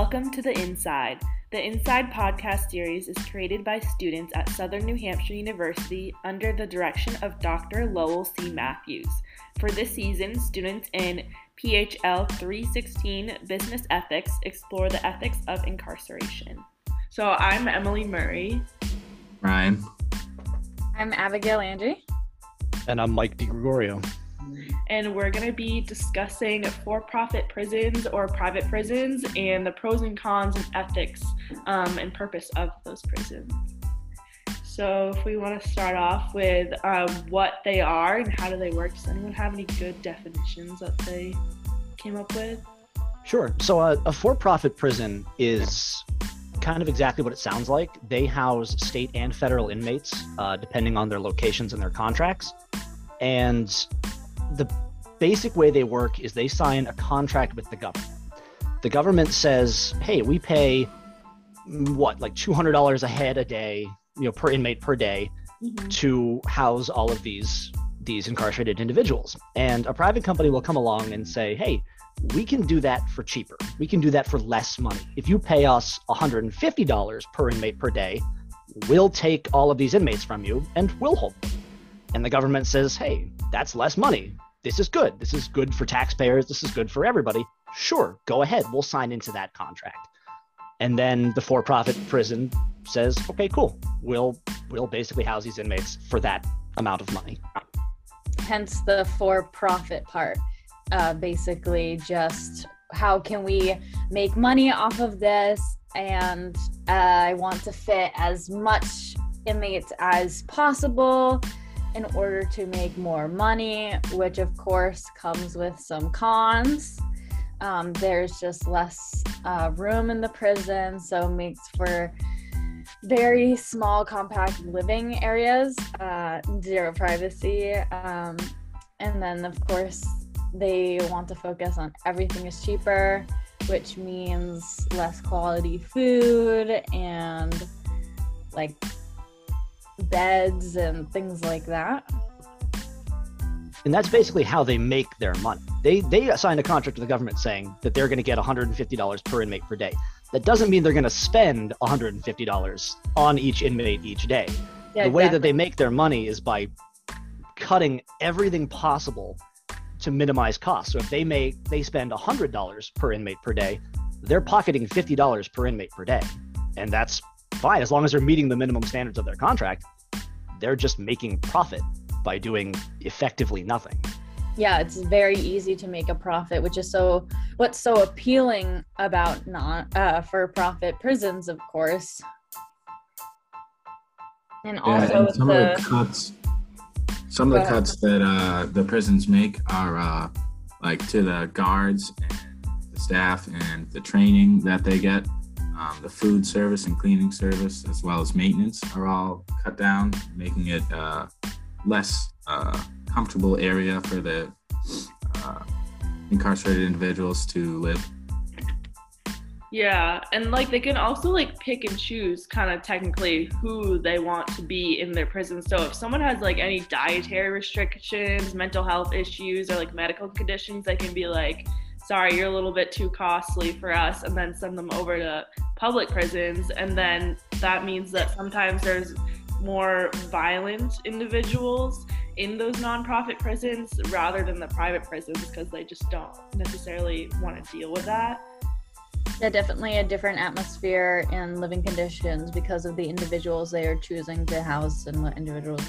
Welcome to The Inside. The Inside podcast series is created by students at Southern New Hampshire University under the direction of Dr. Lowell C. Matthews. For this season, students in PHL 316 Business Ethics explore the ethics of incarceration. So I'm Emily Murray. Ryan. I'm Abigail Landry. And I'm Mike DeGregorio. And we're going to be discussing for profit prisons or private prisons and the pros and cons and ethics um, and purpose of those prisons. So, if we want to start off with um, what they are and how do they work, does anyone have any good definitions that they came up with? Sure. So, uh, a for profit prison is kind of exactly what it sounds like. They house state and federal inmates, uh, depending on their locations and their contracts. And the basic way they work is they sign a contract with the government. The government says, "Hey, we pay mm, what like two hundred dollars a head a day, you know, per inmate per day, mm-hmm. to house all of these these incarcerated individuals." And a private company will come along and say, "Hey." We can do that for cheaper. We can do that for less money. If you pay us $150 per inmate per day, we'll take all of these inmates from you and we'll hold them. And the government says, hey, that's less money. This is good. This is good for taxpayers. This is good for everybody. Sure, go ahead. We'll sign into that contract. And then the for-profit prison says, okay, cool. We'll we'll basically house these inmates for that amount of money. Hence the for-profit part. Uh, basically, just how can we make money off of this? And uh, I want to fit as much inmates as possible in order to make more money, which of course comes with some cons. Um, there's just less uh, room in the prison, so makes for very small, compact living areas, uh, zero privacy. Um, and then, of course, they want to focus on everything is cheaper, which means less quality food and like beds and things like that. And that's basically how they make their money. They they signed a contract with the government saying that they're going to get $150 per inmate per day. That doesn't mean they're going to spend $150 on each inmate each day. Yeah, the way exactly. that they make their money is by cutting everything possible to minimize costs. So if they make they spend $100 per inmate per day, they're pocketing $50 per inmate per day. And that's fine as long as they're meeting the minimum standards of their contract. They're just making profit by doing effectively nothing. Yeah, it's very easy to make a profit, which is so what's so appealing about not uh, for-profit prisons, of course. And also yeah, and some the, of the cuts, some of the cuts that uh, the prisons make are uh, like to the guards and the staff and the training that they get um, the food service and cleaning service, as well as maintenance, are all cut down, making it a uh, less uh, comfortable area for the uh, incarcerated individuals to live. Yeah, and like they can also like pick and choose kind of technically who they want to be in their prison. So if someone has like any dietary restrictions, mental health issues, or like medical conditions, they can be like, sorry, you're a little bit too costly for us, and then send them over to public prisons. And then that means that sometimes there's more violent individuals in those nonprofit prisons rather than the private prisons because they just don't necessarily want to deal with that. Yeah, definitely a different atmosphere and living conditions because of the individuals they are choosing to house and what individuals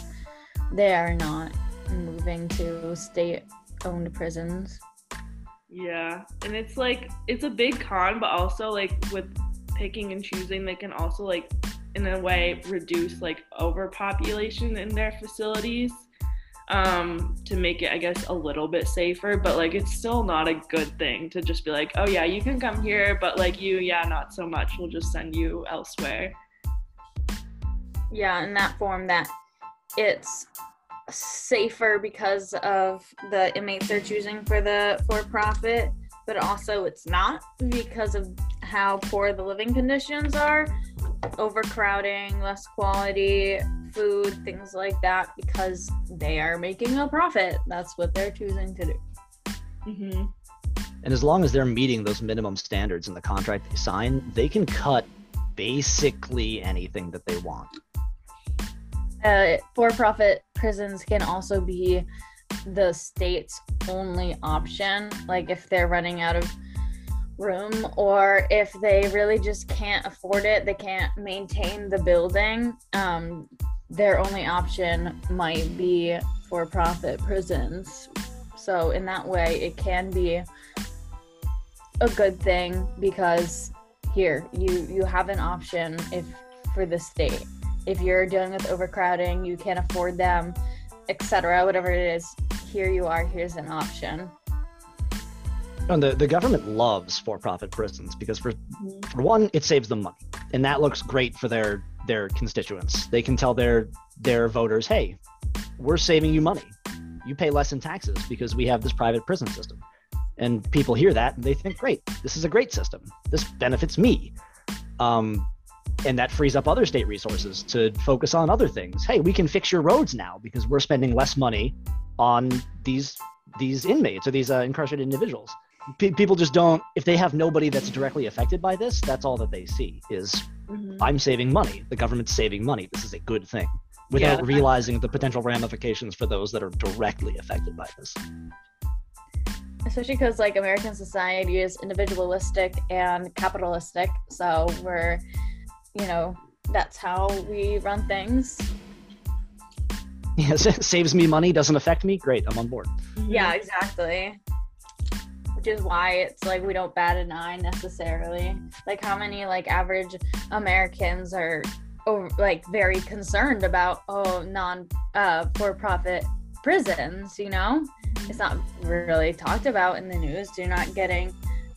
they are not moving to state owned prisons. Yeah, and it's like it's a big con, but also like with picking and choosing, they can also like in a way reduce like overpopulation in their facilities um, to make it, I guess, a little bit safer. But like, it's still not a good thing to just be like, oh yeah, you can come here, but like you, yeah, not so much. We'll just send you elsewhere. Yeah, in that form, that it's safer because of the inmates they're choosing for the for profit, but also it's not because of how poor the living conditions are overcrowding, less quality food, things like that, because they are making a profit. That's what they're choosing to do. Mm-hmm. And as long as they're meeting those minimum standards in the contract they sign, they can cut basically anything that they want. Uh, for-profit prisons can also be the state's only option. Like if they're running out of room or if they really just can't afford it, they can't maintain the building. Um, their only option might be for-profit prisons. So in that way, it can be a good thing because here you you have an option if for the state if you're dealing with overcrowding you can't afford them etc whatever it is here you are here's an option. And the, the government loves for-profit prisons because for for one it saves them money and that looks great for their their constituents. They can tell their their voters hey we're saving you money. You pay less in taxes because we have this private prison system. And people hear that and they think great this is a great system. This benefits me. Um, and that frees up other state resources to focus on other things. Hey we can fix your roads now because we're spending less money on these these inmates or these uh, incarcerated individuals. P- people just don't if they have nobody that's directly affected by this that's all that they see is Mhm. i'm saving money. The government's saving money. This is a good thing without Yeah. realizing the potential ramifications for those that are directly affected by this. Especially because like american society is individualistic and capitalistic. So we're you know that's how we run things. Yes it saves me money doesn't affect me. Great i'm on board. Yeah exactly. Which is why it's like we don't bat an eye necessarily. Like how many like average americans are over, like very concerned about oh non uh for profit prisons you know? It's not really talked about in the news. You're not getting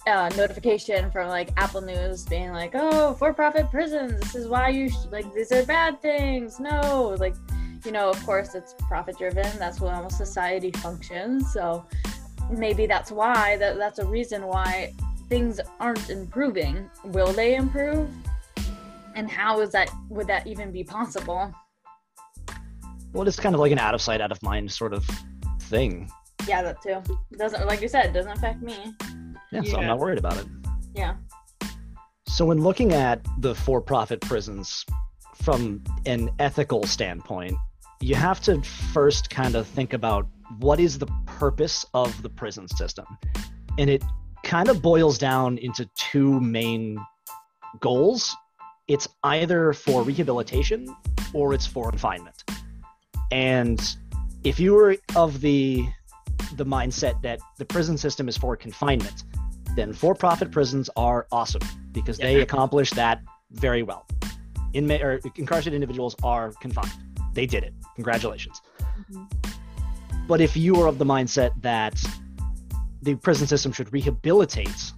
uh, notification from like apple news being like oh for profit prisons this is why you sh- like these are bad things no like you know of course it's profit driven that's what almost society functions so maybe that's why that that's a reason why things aren't improving. Will they improve? And how is that would that even be possible? Well it's kind of like an out of sight out of mind sort of thing. Yeah that too. Doesn't like you said doesn't affect me yeah, so i'm not worried about it yeah So, when looking at the for profit prisons from an ethical standpoint, you have to first kind of think about what is the purpose of the prison system. And it kind of boils down into two main goals it's either for rehabilitation or it's for confinement. And if you were of the the mindset that the prison system is for confinement, then for-profit prisons are awesome because they Yeah. accomplish that very well. Inmate or incarcerated individuals are confined. They did it. Congratulations. Mm-hmm. But if you are of the mindset that the prison system should rehabilitate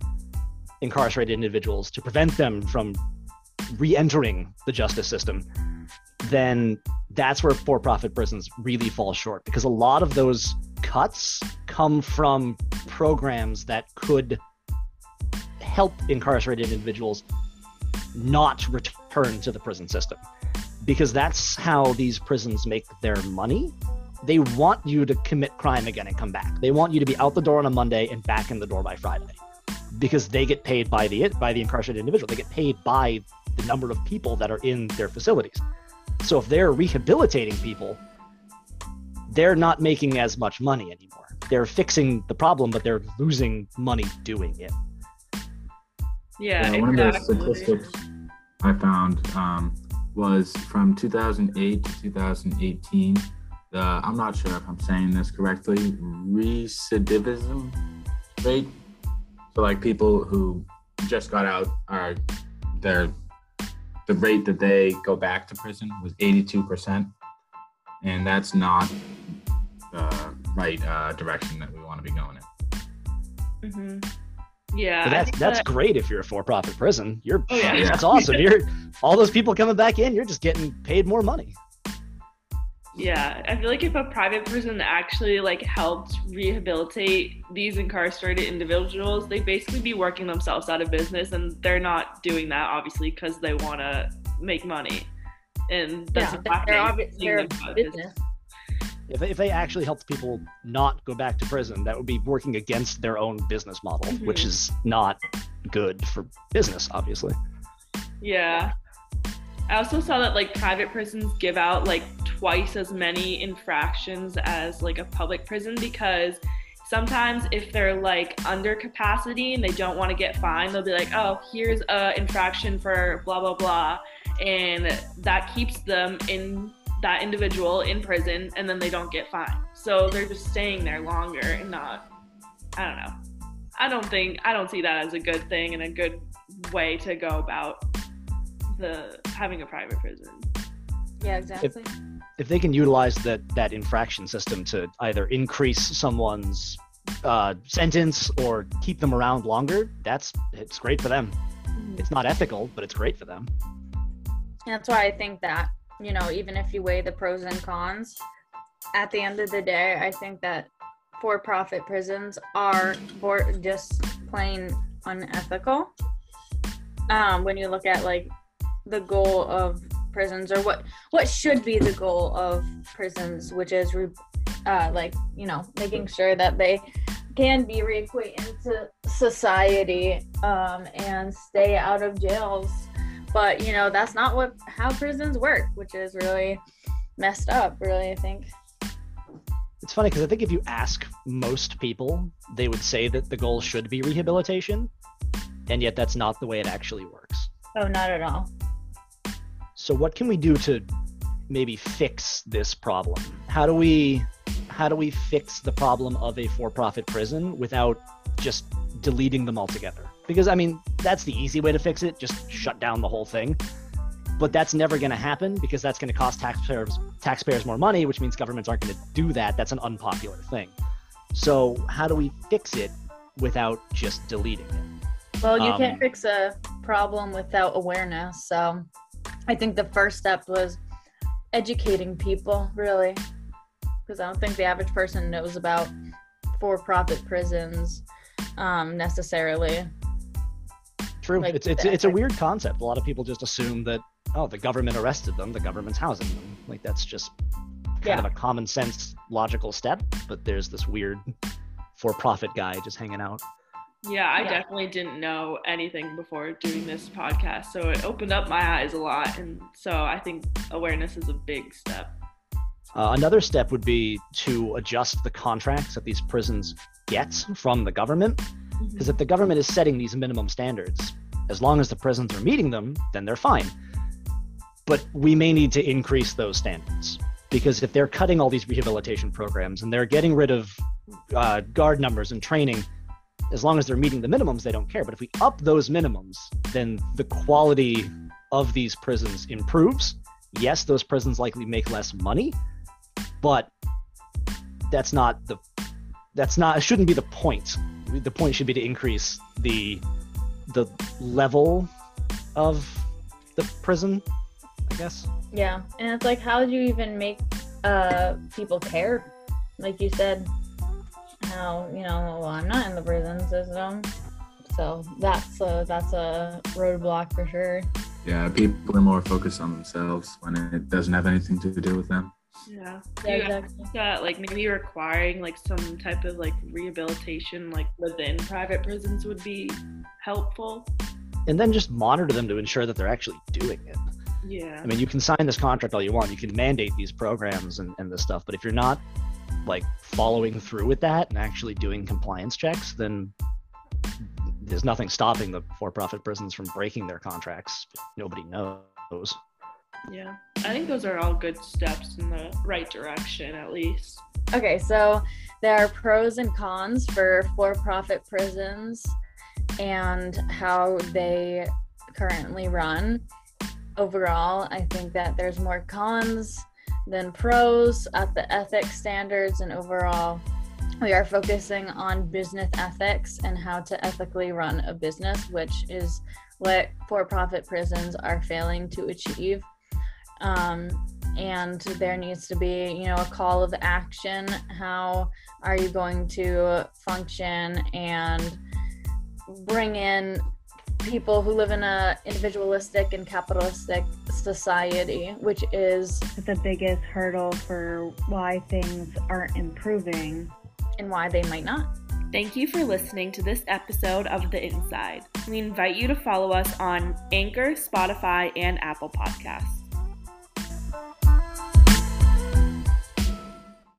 incarcerated individuals to prevent them from re-entering the justice system, then that's where for-profit prisons really fall short because a lot of those cuts come from programs that could help incarcerated individuals not return to the prison system. Because that's how these prisons make their money. They want you to commit crime again and come back. They want you to be out the door on a monday and back in the door by friday. Because they get paid by the by the incarcerated individual. They get paid by the number of people that are in their facilities. So if they're rehabilitating people they're not making as much money anymore. They're fixing the problem but they're losing money doing it Yeah, Yeah, one of the statistics I found um, was from 2008 to 2018. The I'm not sure if I'm saying this correctly. Recidivism rate. So like people who just got out are their the rate that they go back to prison was 82 percent, and that's not the right uh, direction that we want to be going in. hmm Yeah, But I that's that's that- great if you're a for-profit prison. You're Oh, yeah. that's awesome. You're all those people coming back in. You're just getting paid more money. Yeah, I feel like if a private prison actually like helped rehabilitate these incarcerated individuals, they'd basically be working themselves out of business, and they're not doing that obviously because they want to make money, and that's yeah a they're, that obvi- you're they're seeing them a out of business If, if they actually helped people not go back to prison, that would be working against their own business model, Mhm. which is not good for business, obviously. Yeah. I also saw that like private prisons give out like twice as many infractions as like a public prison because sometimes if they're like under capacity and they don't want to get fined, they'll be like, oh, here's a infraction for blah blah blah, and that keeps them in that individual in prison, and then they don't get fined. So they're just staying there longer and not. I don't know. I don't think I don't see that as a good thing and a good way to go about the having a private prison. Yeah, exactly. if they can utilize that that infraction system to either increase someone's uh, sentence or keep them around longer, that's it's great for them. It's not ethical, but it's great for them. That's why I think that, you know, even if you weigh the pros and cons, at the end of the day, I think that for profit prisons are just plain unethical. Um, when you look at like the goal of prisons or what what should be the goal of prisons, which is re- uh, like, you know, making sure that they can be reequate into society um, and stay out of jails but you know that's not what how prisons work which is really messed up really i think It's funny because I think if you ask most people, they would say that the goal should be rehabilitation, and yet that's not the way it actually works. oh not at all So what can we do to maybe fix this problem? How do we how do we fix the problem of a for-profit prison without just deleting them altogether? Because I mean, that's the easy way to fix it, just shut down the whole thing. But that's never going to happen because that's going to cost taxpayers taxpayers more money, which means governments aren't going to do that. That's an unpopular thing. So, how do we fix it without just deleting it? well you Um, can't fix a problem without awareness so i think the first step was educating people really because i don't think the average person knows about for-profit prisons um, necessarily True. like, it's it's it's a weird concept. A lot of people just assume that oh, the government arrested them, the government's housing them. Like that's just kind Yeah. of a common sense logical step, but there's this weird for-profit guy just hanging out. Yeah, I Yeah. definitely didn't know anything before doing this podcast, so it opened up my eyes a lot, and so I think awareness is a big step. Uh, another step would be to adjust the contracts that these prisons get from the government, because if the government is setting these minimum standards, as long as the prisons are meeting them, then they're fine. But we may need to increase those standards because if they're cutting all these rehabilitation programs and they're getting rid of uh, guard numbers and training, as long as they're meeting the minimums, they don't care. But if we up those minimums, then the quality of these prisons improves. Yes, those prisons likely make less money, but that's not the that's not it shouldn't be the point. The point should be to increase the the level of the prison, I guess. Yeah, and it's like, how do you even make uh people care? Like you said, how you know, well, I'm not in the prison system, so that's a that's a roadblock for sure. Yeah, people are more focused on themselves when it doesn't have anything to do with them. Yeah. Yeah, Yeah. exactly. that like maybe requiring like some type of like rehabilitation like within private prisons would be helpful. And then just monitor them to ensure that they're actually doing it. Yeah. I mean, you can sign this contract all you want. You can mandate these programs and, and this stuff, but if you're not like following through with that and actually doing compliance checks, then there's nothing stopping the for-profit prisons from breaking their contracts. Nobody knows. Yeah. I think those are all good steps in the right direction at least. Okay, so there are pros and cons for for-profit prisons and how they currently run. Overall, I think that there's more cons than pros at the ethics standards and overall we are focusing on business ethics and how to ethically run a business, which is what for-profit prisons are failing to achieve. Um, and there needs to be you know a call of action how are you going to function and bring in people who live in a individualistic and capitalistic society, which is the biggest hurdle for why things aren't improving and why they might not. Thank you for listening to this episode of The Inside. We invite you to follow us on Anchor, Spotify, and Apple Podcasts.